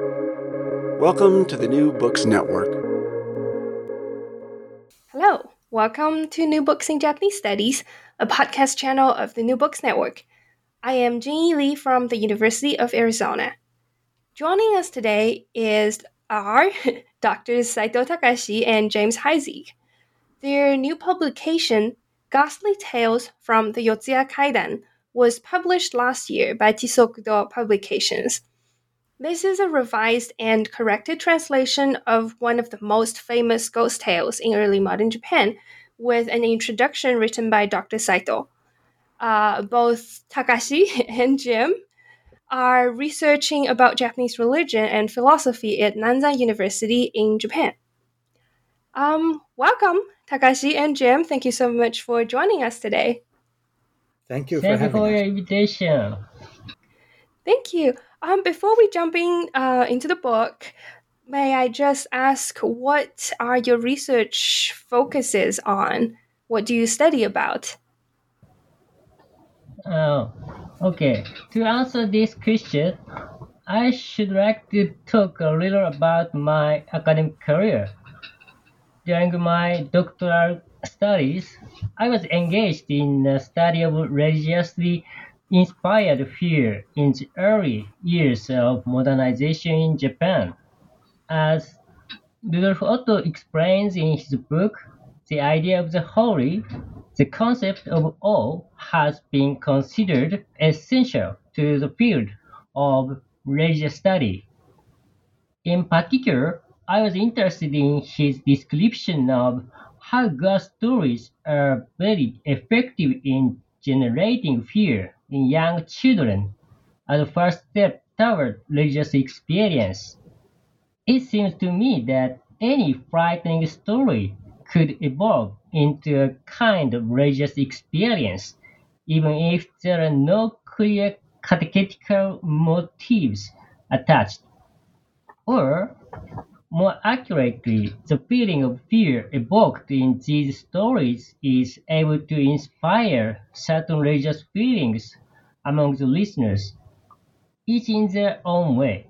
Welcome to the New Books Network. Hello, welcome to New Books in Japanese Studies, a podcast channel of the New Books Network. I am Jingyi Li from the University of Arizona. Joining us today is our Drs. Saito Takashi and James Heisig. Their new publication, Ghastly Tales from the Yotsuya Kaidan, was published last year by Chisokudo Publications. This is a revised and corrected translation of one of the most famous ghost tales in early modern Japan, with an introduction written by Dr. Saito. Uh, both Takashi and Jim are researching about Japanese religion and philosophy at Nanzan University in Japan. Um, welcome, Takashi and Jim. Thank you so much for joining us today. Thank you Thank for you having for us. your invitation. Thank you. Um, before we jump in uh, into the book, may I just ask what are your research focuses on? What do you study about? Uh, okay, to answer this question, I should like to talk a little about my academic career. During my doctoral studies, I was engaged in the study of religiously inspired fear in the early years of modernization in Japan. As Rudolf Otto explains in his book, The Idea of the Holy, the concept of awe has been considered essential to the field of religious study. In particular, I was interested in his description of how ghost stories are very effective in generating fear in young children as a first step toward religious experience. It seems to me that any frightening story could evolve into a kind of religious experience, even if there are no clear catechetical motives attached. Or, more accurately, the feeling of fear evoked in these stories is able to inspire certain religious feelings among the listeners, each in their own way.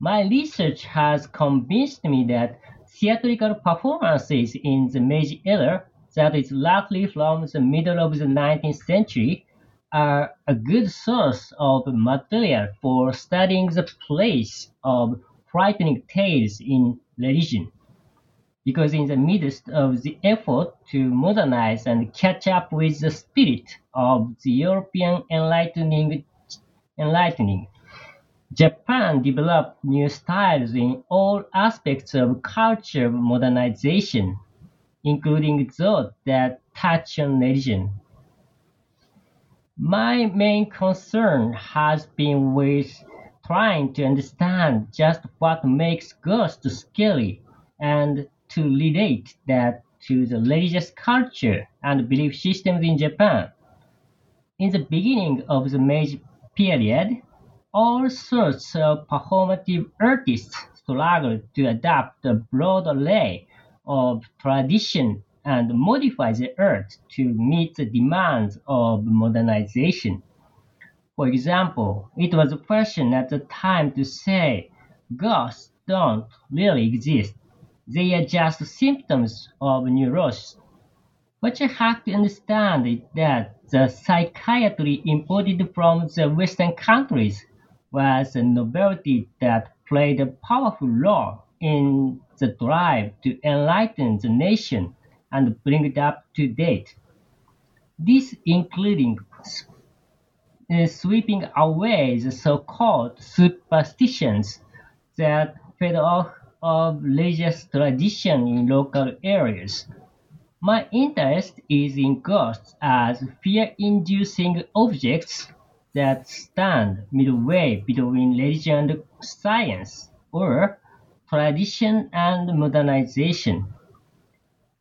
My research has convinced me that theatrical performances in the Meiji era, that is roughly from the middle of the 19th century, are a good source of material for studying the place of frightening tales in religion. Because in the midst of the effort to modernize and catch up with the spirit of the European enlightening, enlightening Japan developed new styles in all aspects of culture modernization, including those that touch on religion. My main concern has been with trying to understand just what makes ghosts scary and to relate that to the religious culture and belief systems in Japan. In the beginning of the Meiji period, all sorts of performative artists struggled to adapt a broad array of tradition and modify the art to meet the demands of modernization. For example, it was a fashion at the time to say ghosts don't really exist. They are just symptoms of neurosis. What you have to understand is that the psychiatry imported from the Western countries was a novelty that played a powerful role in the drive to enlighten the nation and bring it up to date. This including uh, sweeping away the so-called superstitions that fed off of religious tradition in local areas. My interest is in ghosts as fear-inducing objects that stand midway between religion and science, or tradition and modernization.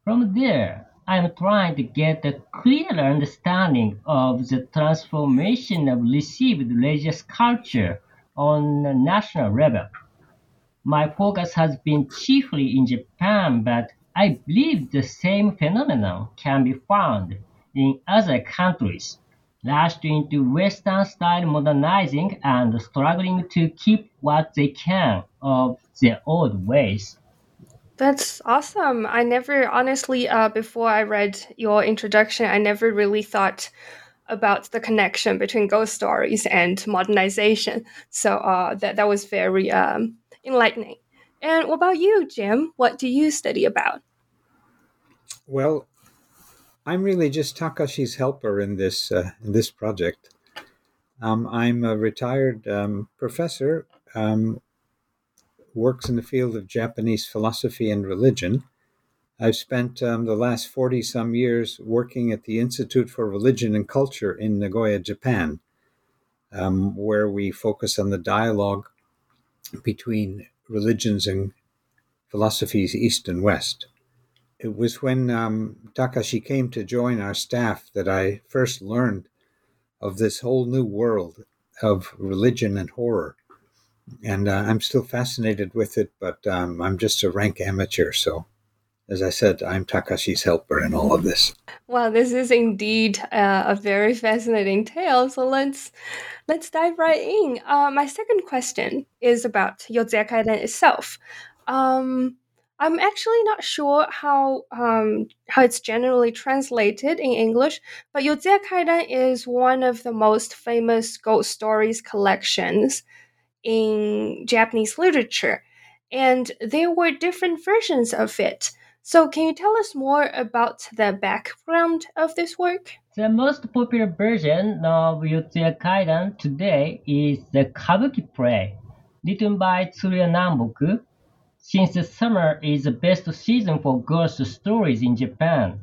From there, I am trying to get a clearer understanding of the transformation of received religious culture on a national level. My focus has been chiefly in Japan, but I believe the same phenomenon can be found in other countries, rushed into Western style modernizing and struggling to keep what they can of their old ways. That's awesome. I never, honestly, uh, before I read your introduction, I never really thought about the connection between ghost stories and modernization. So uh, that that was very um, enlightening. And what about you, Jim? What do you study about? Well, I'm really just Takashi's helper in this uh, in this project. Um, I'm a retired um, professor, um, works in the field of Japanese philosophy and religion. I've spent um, the last 40 some years working at the Institute for Religion and Culture in Nagoya, Japan, um, where we focus on the dialogue between religions and philosophies east and west. It was when um, Takashi came to join our staff that I first learned of this whole new world of religion and horror. And uh, I'm still fascinated with it, but um, I'm just a rank amateur. So, as I said, I'm Takashi's helper in all of this. Well, this is indeed uh, a very fascinating tale. So let's let's dive right in. Uh, my second question is about Yotsuya Kaidan itself. Um, I'm actually not sure how um, how it's generally translated in English, but Yotsuya Kaidan is one of the most famous ghost stories collections in Japanese literature, and there were different versions of it. So, can you tell us more about the background of this work? The most popular version of Yotsuya Kaidan today is the Kabuki play, written by Tsuruya Namboku, since the summer is the best season for ghost stories in Japan,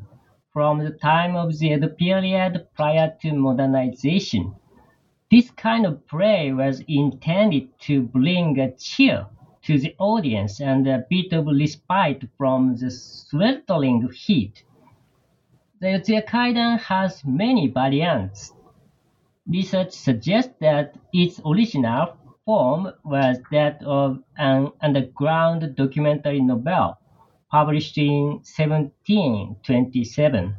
from the time of the Edo period prior to modernization. This kind of play was intended to bring a chill to the audience and uh, a bit of respite from the sweltering heat. The Kaidan has many variants. Research suggests that its original form was that of an underground documentary novel published in 1727.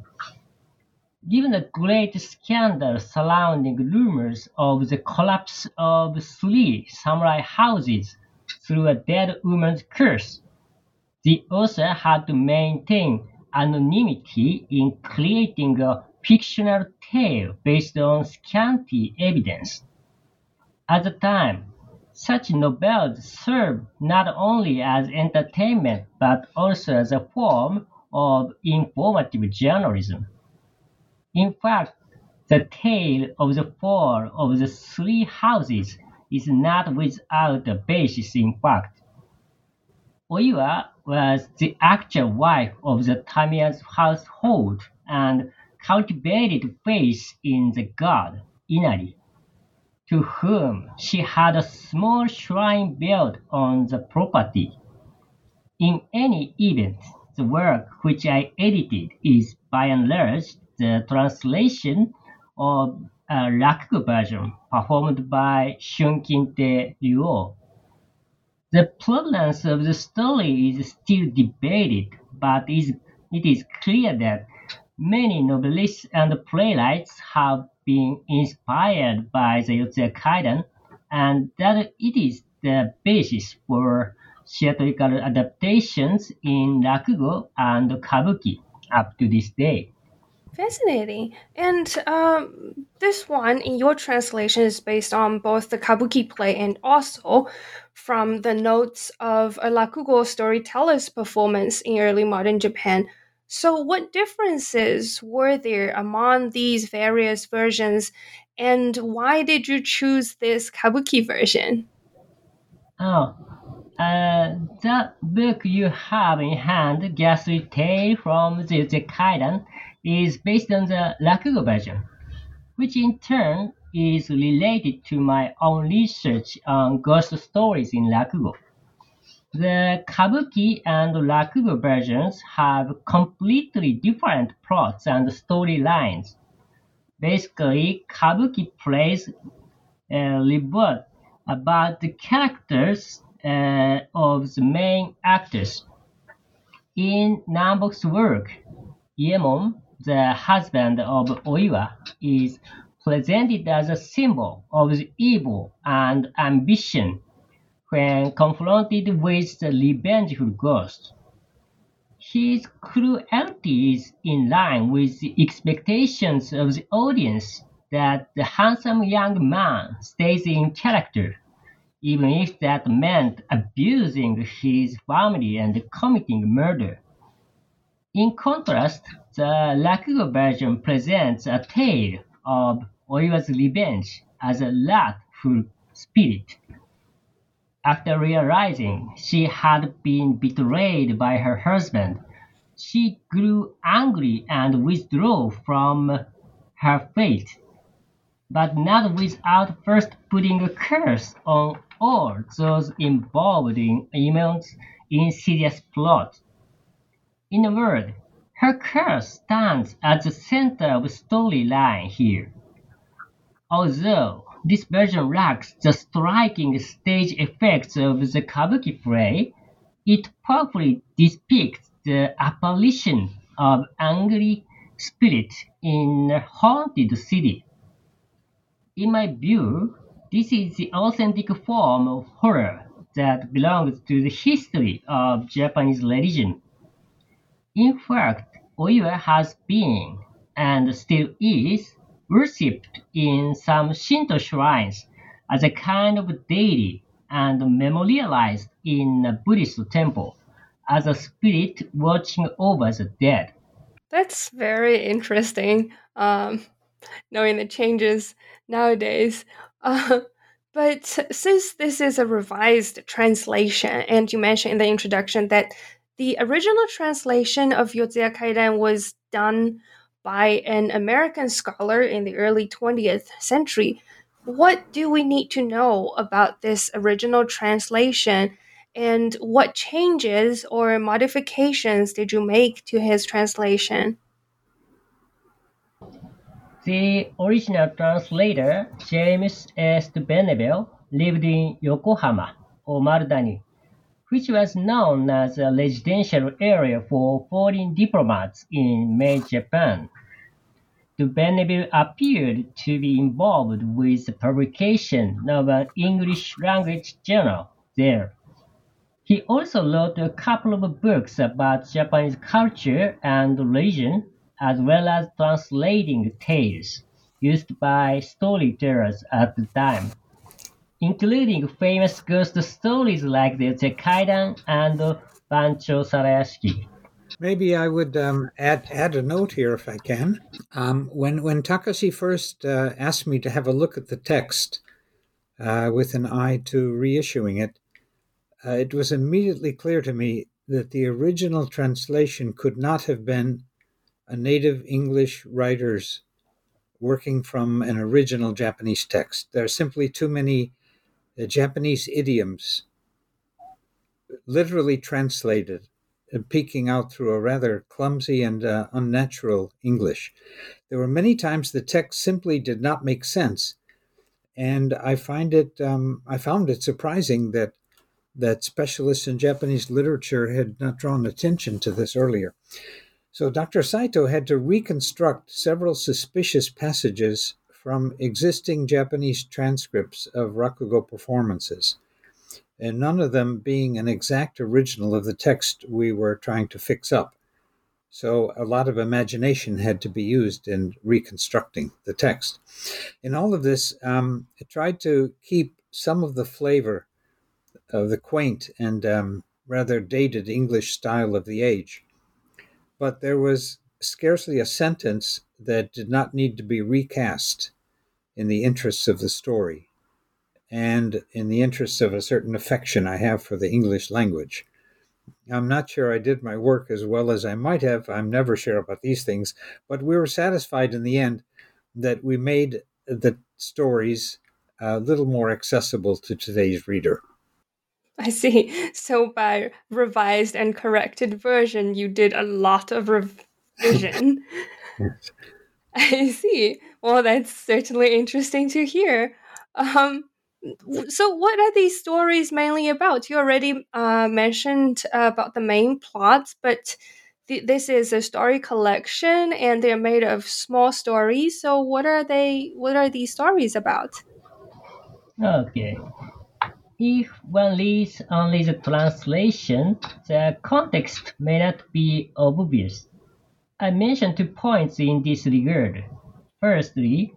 Given the great scandal surrounding rumors of the collapse of three samurai houses through a dead woman's curse, the author had to maintain anonymity in creating a fictional tale based on scanty evidence. At the time, such novels served not only as entertainment but also as a form of informative journalism. In fact, the tale of the fall of the three houses is not without a basis in fact. Oiwa was the actual wife of the Tamiya's household and cultivated faith in the god Inari, to whom she had a small shrine built on the property. In any event, the work which I edited is by and large the translation of a Rakugo version performed by Shunkintei Ryuo. The provenance of the story is still debated, but is, it is clear that many novelists and playwrights have been inspired by the Yotsuya Kaidan, and that it is the basis for theatrical adaptations in Rakugo and Kabuki up to this day. Fascinating. And um, this one, in your translation, is based on both the kabuki play and also from the notes of a rakugo storyteller's performance in early modern Japan. So, what differences were there among these various versions, and why did you choose this kabuki version? Oh, uh, the book you have in hand, Ghastly Tale from the Kaidan, is based on the Rakugo version, which in turn is related to my own research on ghost stories in Rakugo. The Kabuki and Rakugo versions have completely different plots and storylines. Basically, Kabuki plays uh, revert about the characters uh, of the main actors. In Namboku's work, Iemon the husband of Oiwa is presented as a symbol of evil and ambition when confronted with the revengeful ghost. His cruelty is in line with the expectations of the audience that the handsome young man stays in character, even if that meant abusing his family and committing murder. In contrast, the Rakugo version presents a tale of Oiwa's revenge as a wrathful spirit. After realizing she had been betrayed by her husband, she grew angry and withdrew from her fate, but not without first putting a curse on all those involved in Iemon's insidious plot. In a word, her curse stands at the center of the storyline here. Although this version lacks the striking stage effects of the kabuki play, it powerfully depicts the apparition of angry spirit in a haunted city. In my view, this is the authentic form of horror that belongs to the history of Japanese religion. In fact, Oiwa has been, and still is, worshipped in some Shinto shrines as a kind of deity and memorialized in a Buddhist temple as a spirit watching over the dead. That's very interesting, um, knowing the changes nowadays. Uh, but since this is a revised translation, and you mentioned in the introduction that the original translation of Yotsuya Kaidan was done by an American scholar in the early 20th century. What do we need to know about this original translation and what changes or modifications did you make to his translation? The original translator, James S. Venable, lived in Yokohama or Marudani, which was known as a residential area for foreign diplomats in Meiji Japan. Venable appeared to be involved with the publication of an English language journal there. He also wrote a couple of books about Japanese culture and religion, as well as translating tales used by storytellers at the time, including famous ghost stories like the Kaidan and Bancho Sarayashiki. Maybe I would um, add add a note here if I can. Um, when when Takashi first uh, asked me to have a look at the text uh, with an eye to reissuing it, uh, it was immediately clear to me that the original translation could not have been a native English writer's working from an original Japanese text. There are simply too many uh, Japanese idioms literally translated and peeking out through a rather clumsy and uh, unnatural English. There were many times the text simply did not make sense, and I find it um, I found it surprising that that specialists in Japanese literature had not drawn attention to this earlier. So Dr. Saito had to reconstruct several suspicious passages from existing Japanese transcripts of Rakugo performances and none of them being an exact original of the text we were trying to fix up. So a lot of imagination had to be used in reconstructing the text. In all of this, um, I tried to keep some of the flavor of the quaint and um, rather dated English style of the age. But there was scarcely a sentence that did not need to be recast in the interests of the story and in the interests of a certain affection I have for the English language. I'm not sure I did my work as well as I might have. I'm never sure about these things, but we were satisfied in the end that we made the stories a little more accessible to today's reader. I see. So by revised and corrected version, you did a lot of revision. yes. I see. Well, that's certainly interesting to hear. Um, so what are these stories mainly about you already uh, mentioned uh, about the main plots but th- this is a story collection and they're made of small stories. So what are they what are these stories about? Okay. If one reads only the translation, the context may not be obvious. I mention two points in this regard. Firstly,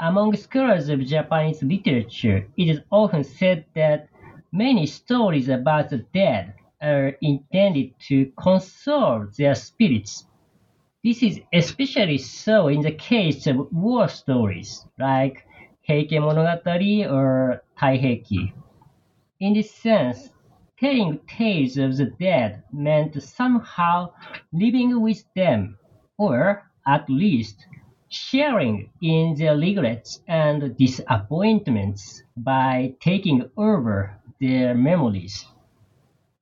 among scholars of Japanese literature, it is often said that many stories about the dead are intended to console their spirits. This is especially so in the case of war stories like Heike Monogatari or Taiheiki. In this sense, telling tales of the dead meant somehow living with them, or at least sharing in their regrets and disappointments by taking over their memories.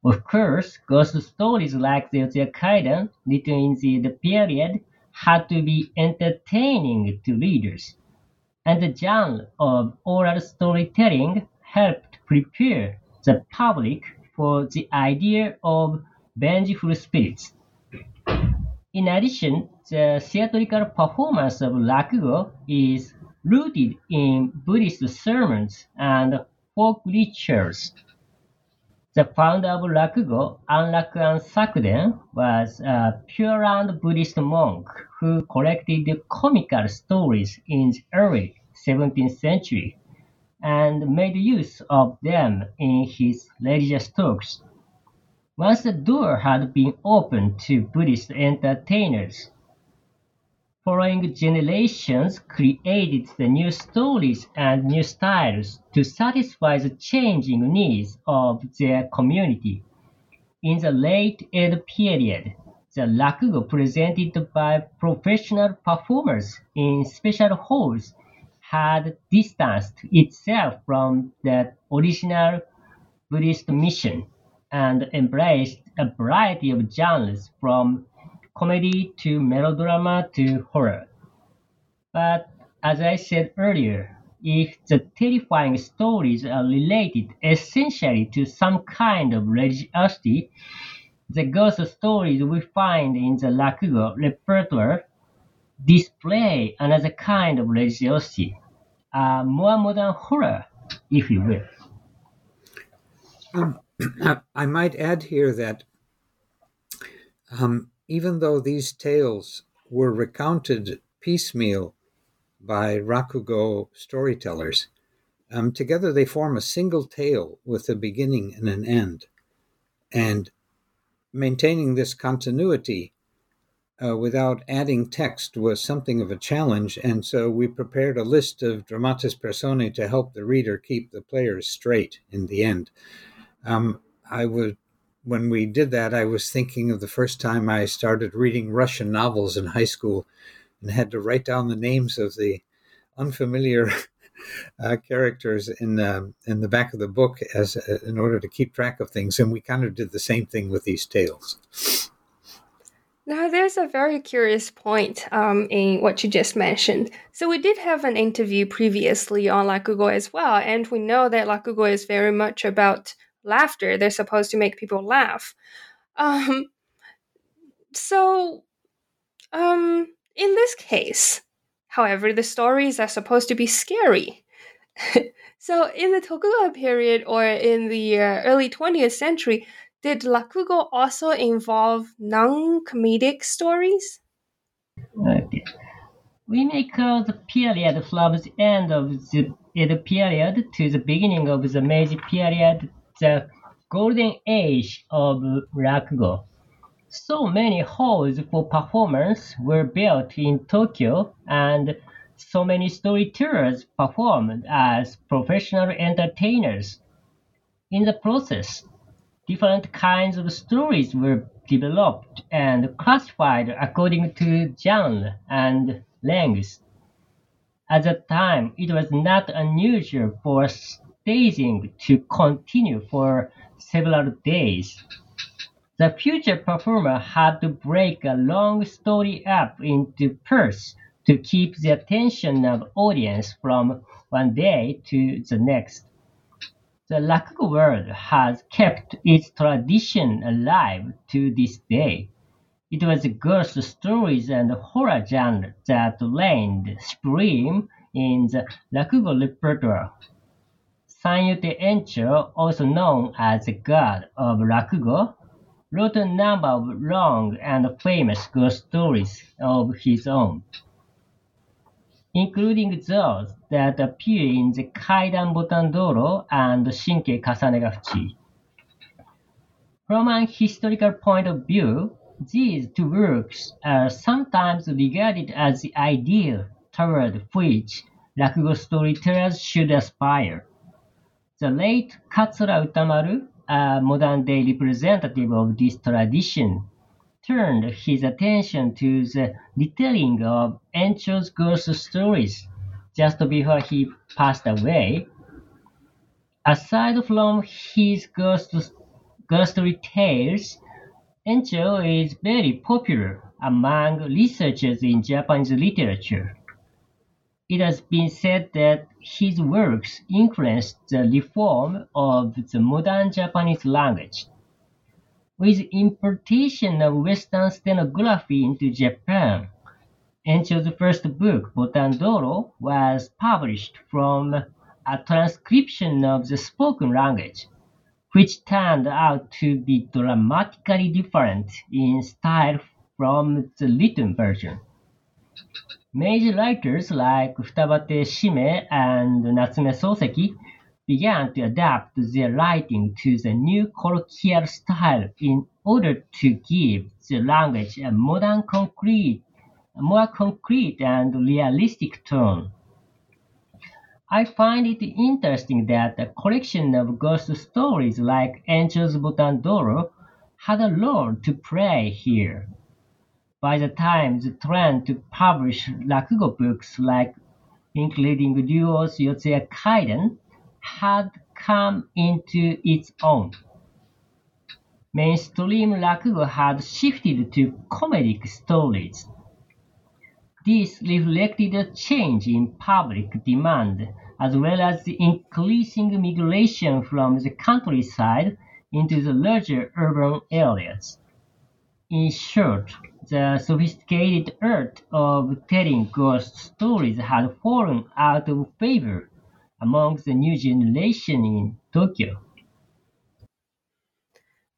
Of course, ghost stories like the Kaidan, written in the, the period, had to be entertaining to readers, and the genre of oral storytelling helped prepare the public for the idea of vengeful spirits. In addition, the theatrical performance of rakugo is rooted in Buddhist sermons and folk rituals. The founder of Rakugo, Anrakuan Sakuden, was a Pure Land Buddhist monk who collected comical stories in the early 17th century and made use of them in his religious talks. Once the door had been opened to Buddhist entertainers, following generations created the new stories and new styles to satisfy the changing needs of their community. In the late Edo period, the rakugo presented by professional performers in special halls had distanced itself from the original Buddhist mission and embraced a variety of genres from comedy to melodrama to horror. But as I said earlier, if the terrifying stories are related essentially to some kind of religiosity, the ghost stories we find in the Rakugo repertoire display another kind of religiosity, a more modern horror, if you will. Um, I might add here that um, even though these tales were recounted piecemeal by Rakugo storytellers, um, together they form a single tale with a beginning and an end. And maintaining this continuity uh, without adding text was something of a challenge, and so we prepared a list of dramatis personae to help the reader keep the players straight in the end. Um, I would when we did that, I was thinking of the first time I started reading Russian novels in high school and had to write down the names of the unfamiliar uh, characters in the, in the back of the book as uh, in order to keep track of things. And we kind of did the same thing with these tales. Now, there's a very curious point um, in what you just mentioned. So, we did have an interview previously on Rakugo as well, and we know that Rakugo is very much about laughter. They're supposed to make people laugh. Um, so, um, in this case, however, the stories are supposed to be scary. so, in the Tokugawa period or in the uh, early 20th century, did Rakugo also involve non comedic stories? Okay. We may call the period from the end of the Edo period to the beginning of the Meiji period the golden age of Rakugo. So many halls for performance were built in Tokyo, and so many storytellers performed as professional entertainers. In the process, different kinds of stories were developed and classified according to genre and length. At the time, it was not unusual for staging to continue for several days. The future performer had to break a long story up into parts to keep the attention of audience from one day to the next. The Rakugo world has kept its tradition alive to this day. It was ghost stories and horror genre that reigned supreme in the Rakugo repertoire. Sanyutei Encho, also known as the god of Rakugo, wrote a number of long and famous ghost stories of his own, including those that appear in the Kaidan Botandoro and Shinkei Kasanegafuchi. From an historical point of view, these two works are sometimes regarded as the ideal toward which Rakugo storytellers should aspire. The late Katsura Utamaru, a modern-day representative of this tradition, turned his attention to the retelling of Encho's ghost stories just before he passed away. Aside from his ghost, ghostly tales, Encho is very popular among researchers in Japanese literature. It has been said that his works influenced the reform of the modern Japanese language. With importation of Western stenography into Japan, Encho's first book, Botandoro, was published from a transcription of the spoken language which turned out to be dramatically different in style from the written version. Major writers like Futabatei Shimei and Natsume Soseki began to adapt their writing to the new colloquial style in order to give the language a modern concrete, more concrete and realistic tone. I find it interesting that a collection of ghost stories like Encho's Botandoro had a role to play here. By the time the trend to publish Rakugo books like including Ryuo's Yotsuya Kaidan had come into its own. Mainstream Rakugo had shifted to comedic stories. This reflected a change in public demand as well as the increasing migration from the countryside into the larger urban areas. In short, the sophisticated art of telling ghost stories had fallen out of favor among the new generation in Tokyo.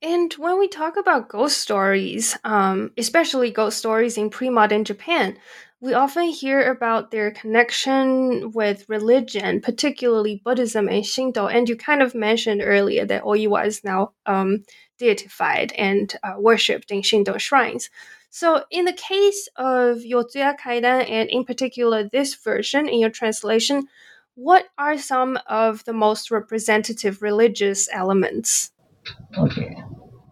And when we talk about ghost stories, um, especially ghost stories in pre modern Japan, we often hear about their connection with religion, particularly Buddhism and Shinto. And you kind of mentioned earlier that Oiwa is now um, deified and uh, worshipped in Shinto shrines. So, in the case of Yotsuya Kaidan, and in particular this version in your translation, what are some of the most representative religious elements? Okay.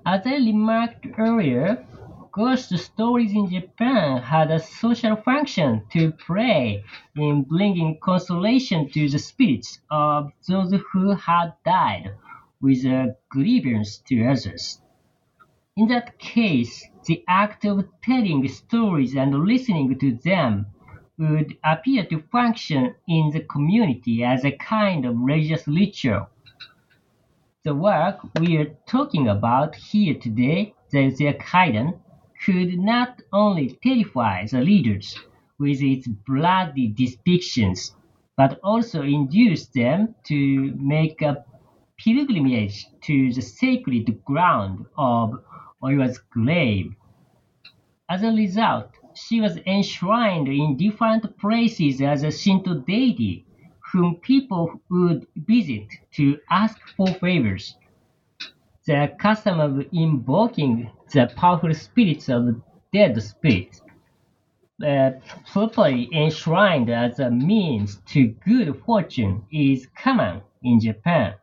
As I remarked earlier, ghost stories in Japan had a social function to play in bringing consolation to the spirits of those who had died with a grievance to others. In that case, the act of telling stories and listening to them would appear to function in the community as a kind of religious ritual. The work we are talking about here today, the Kaidan, could not only terrify the readers with its bloody depictions, but also induce them to make a pilgrimage to the sacred ground of Oiwa's grave. As a result, she was enshrined in different places as a Shinto deity whom people would visit to ask for favors. The custom of invoking the powerful spirits of dead spirits, uh, properly enshrined as a means to good fortune, is common in Japan.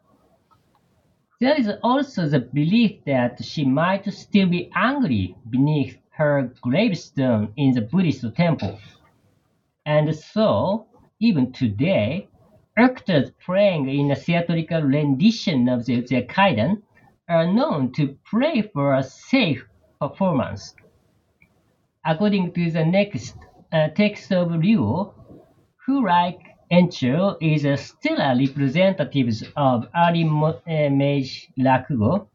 There is also the belief that she might still be angry beneath her gravestone in the Buddhist temple. And so, even today, actors playing in a theatrical rendition of the Yotsuya Kaidan are known to pray for a safe performance. According to the next uh, text of Ryuo, who like Encho is a stellar representative of early uh, Meiji Rakugo,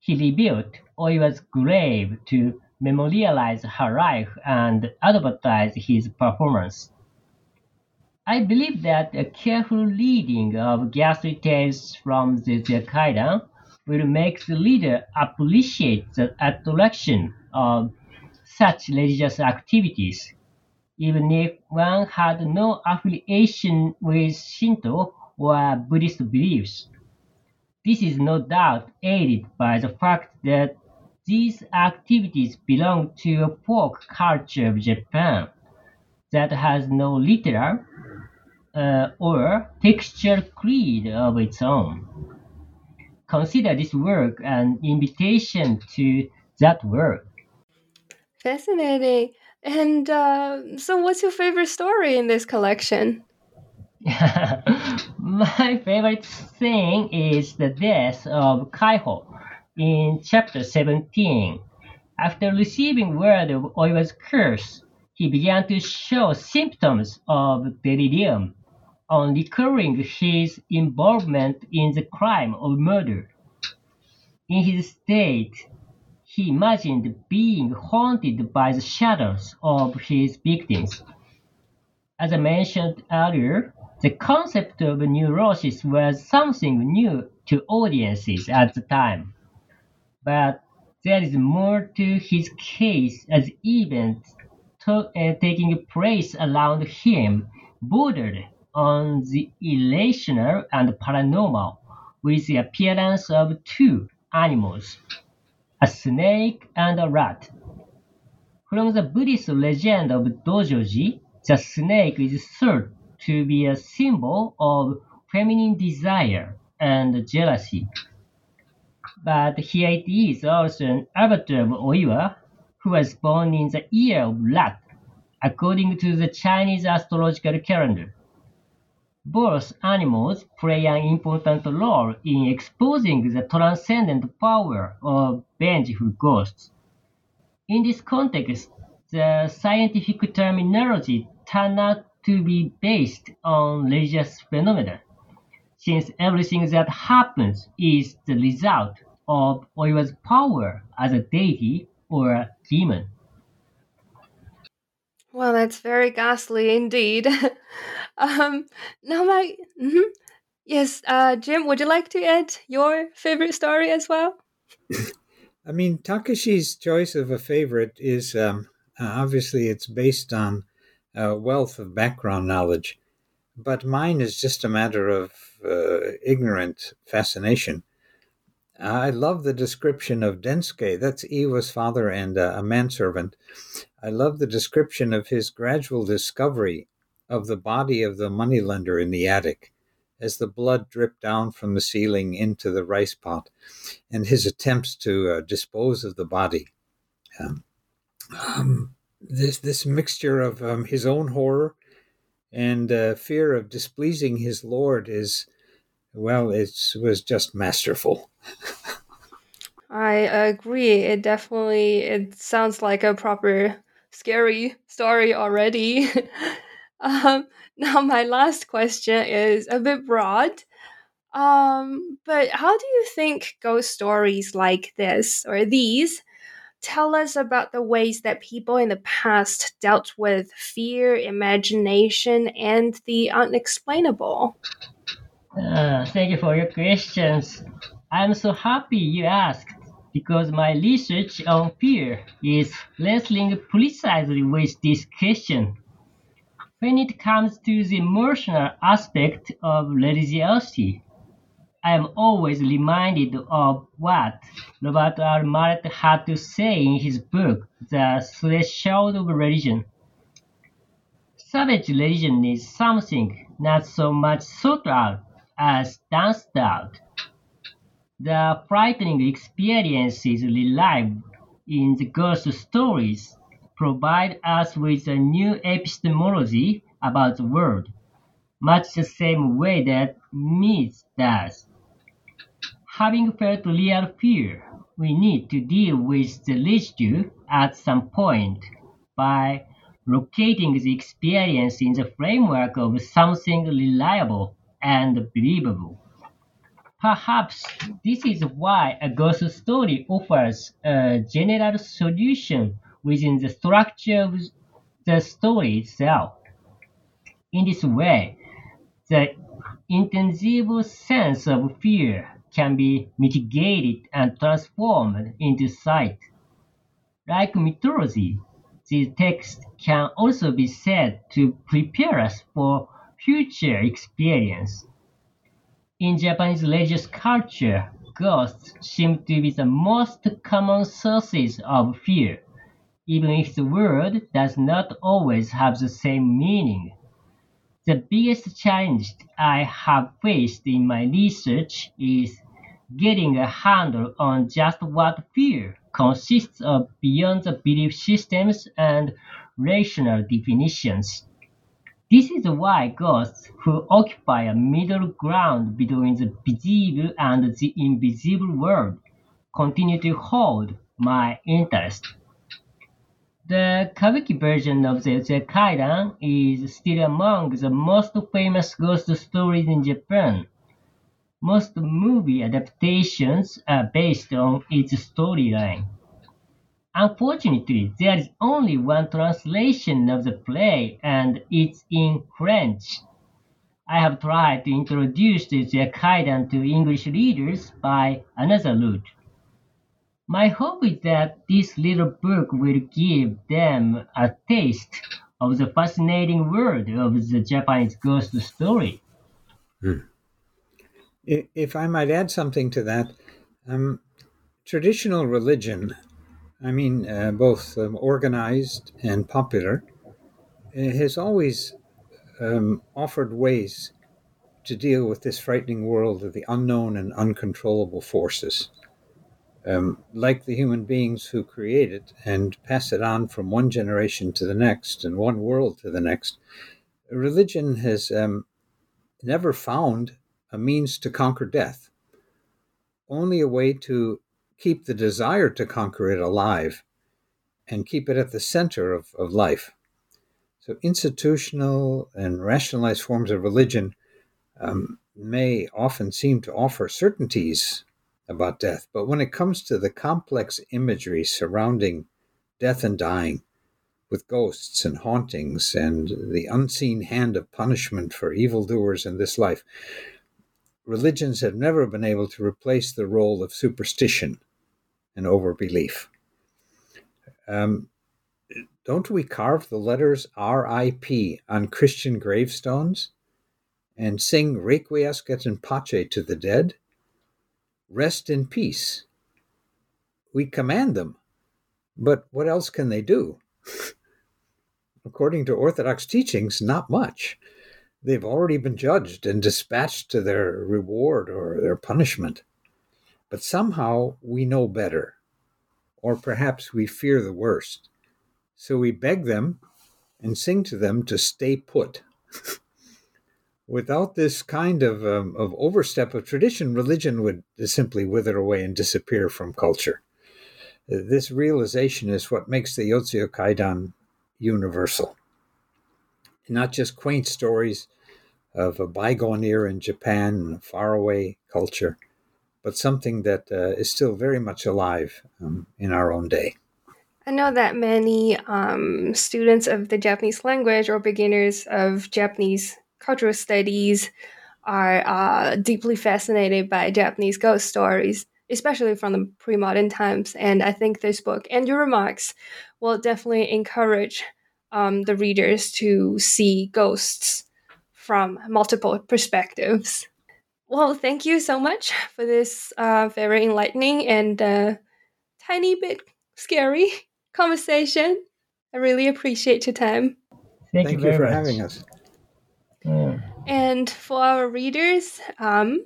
he rebuilt Oiwa's grave to memorialize her life and advertise his performance. I believe that a careful reading of ghastly tales from the Kaidan will make the reader appreciate the attraction of such religious activities, even if one had no affiliation with Shinto or Buddhist beliefs. This is no doubt aided by the fact that these activities belong to a folk culture of Japan that has no literal uh, or textual creed of its own. Consider this work an invitation to that work. Fascinating. And uh, so, what's your favorite story in this collection? My favorite thing is the death of Kaiho in chapter 17. After receiving word of Oiwa's curse, he began to show symptoms of delirium on recalling his involvement in the crime of murder. In his state, he imagined being haunted by the shadows of his victims. As I mentioned earlier, the concept of neurosis was something new to audiences at the time. But there is more to his case as events to, uh, taking place around him bordered on the irrational and paranormal with the appearance of two animals, a snake and a rat. From the Buddhist legend of Dojoji, the snake is thought to be a symbol of feminine desire and jealousy. But here it is also an avatar of Oiwa, who was born in the year of rat, according to the Chinese astrological calendar. Both animals play an important role in exposing the transcendent power of vengeful ghosts. In this context, the scientific terminology turned out to be based on religious phenomena, since everything that happens is the result of Oiwa's power as a deity or a demon. Well, that's very ghastly indeed. um, now, my mm-hmm. yes, uh, Jim, would you like to add your favorite story as well? I mean, Takashi's choice of a favorite is um, uh, obviously it's based on a wealth of background knowledge, but mine is just a matter of uh, ignorant fascination. I love the description of Denske. That's Iwa's father and uh, a manservant. I love the description of his gradual discovery of the body of the moneylender in the attic as the blood dripped down from the ceiling into the rice pot and his attempts to uh, dispose of the body. Um, um, this, this mixture of um, his own horror and uh, fear of displeasing his lord is well, it was just masterful. I agree. It definitely it sounds like a proper scary story already. um, now, my last question is a bit broad. Um, but how do you think ghost stories like this or these tell us about the ways that people in the past dealt with fear, imagination, and the unexplainable? Uh, thank you for your questions. I'm so happy you asked because my research on fear is wrestling precisely with this question. When it comes to the emotional aspect of religiosity, I am always reminded of what Robert R. Marett had to say in his book, The Threshold of Religion. Savage religion is something not so much sought out as danced out. The frightening experiences relived in the ghost stories provide us with a new epistemology about the world, much the same way that myth does. Having felt real fear, we need to deal with the residue at some point by locating the experience in the framework of something reliable and believable. Perhaps this is why a ghost story offers a general solution within the structure of the story itself. In this way, the intangible sense of fear can be mitigated and transformed into sight. Like mythology, these texts can also be said to prepare us for future experience. In Japanese religious culture, ghosts seem to be the most common sources of fear, even if the word does not always have the same meaning. The biggest challenge I have faced in my research is getting a handle on just what fear consists of beyond the belief systems and rational definitions. This is why ghosts, who occupy a middle ground between the visible and the invisible world, continue to hold my interest. The Kabuki version of the Kaidan is still among the most famous ghost stories in Japan. Most movie adaptations are based on its storyline. Unfortunately, there is only one translation of the play and it's in French. I have tried to introduce the Kaidan to English readers by another route. My hope is that this little book will give them a taste of the fascinating world of the Japanese ghost story. If I might add something to that, um, traditional religion, I mean, uh, both um, organized and popular, uh, has always um, offered ways to deal with this frightening world of the unknown and uncontrollable forces. Um, like the human beings who create it and pass it on from one generation to the next and one world to the next, religion has um, never found a means to conquer death, only a way to keep the desire to conquer it alive and keep it at the center of, of life. So, institutional and rationalized forms of religion um, may often seem to offer certainties about death, but when it comes to the complex imagery surrounding death and dying, with ghosts and hauntings and the unseen hand of punishment for evildoers in this life, religions have never been able to replace the role of superstition and overbelief. Um, don't we carve the letters RIP on Christian gravestones and sing Requiescat in pace to the dead? Rest in peace. We command them, but what else can they do? According to Orthodox teachings, not much they've already been judged and dispatched to their reward or their punishment. But somehow we know better, or perhaps we fear the worst. So we beg them and sing to them to stay put. Without this kind of, um, of overstep of tradition, religion would simply wither away and disappear from culture. This realization is what makes the Yotsuya Kaidan universal not just quaint stories of a bygone era in Japan and a faraway culture, but something that uh, is still very much alive um, in our own day. I know that many um, students of the Japanese language or beginners of Japanese cultural studies are uh, deeply fascinated by Japanese ghost stories, especially from the pre modern times. And I think this book and your remarks will definitely encourage um, the readers to see ghosts from multiple perspectives. Well, thank you so much for this uh, very enlightening and uh, tiny bit scary conversation. I really appreciate your time. Thank, thank you, you for much. having us. Yeah. And for our readers, um,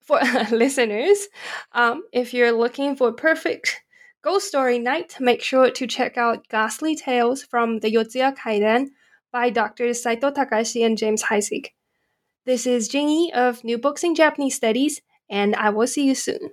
for listeners, um, if you're looking for perfect Ghost Story Night, make sure to check out Ghastly Tales from the Yotsuya Kaidan by Drs. Saito Takashi and James Heisig. This is Jingyi of New Books in Japanese Studies, and I will see you soon.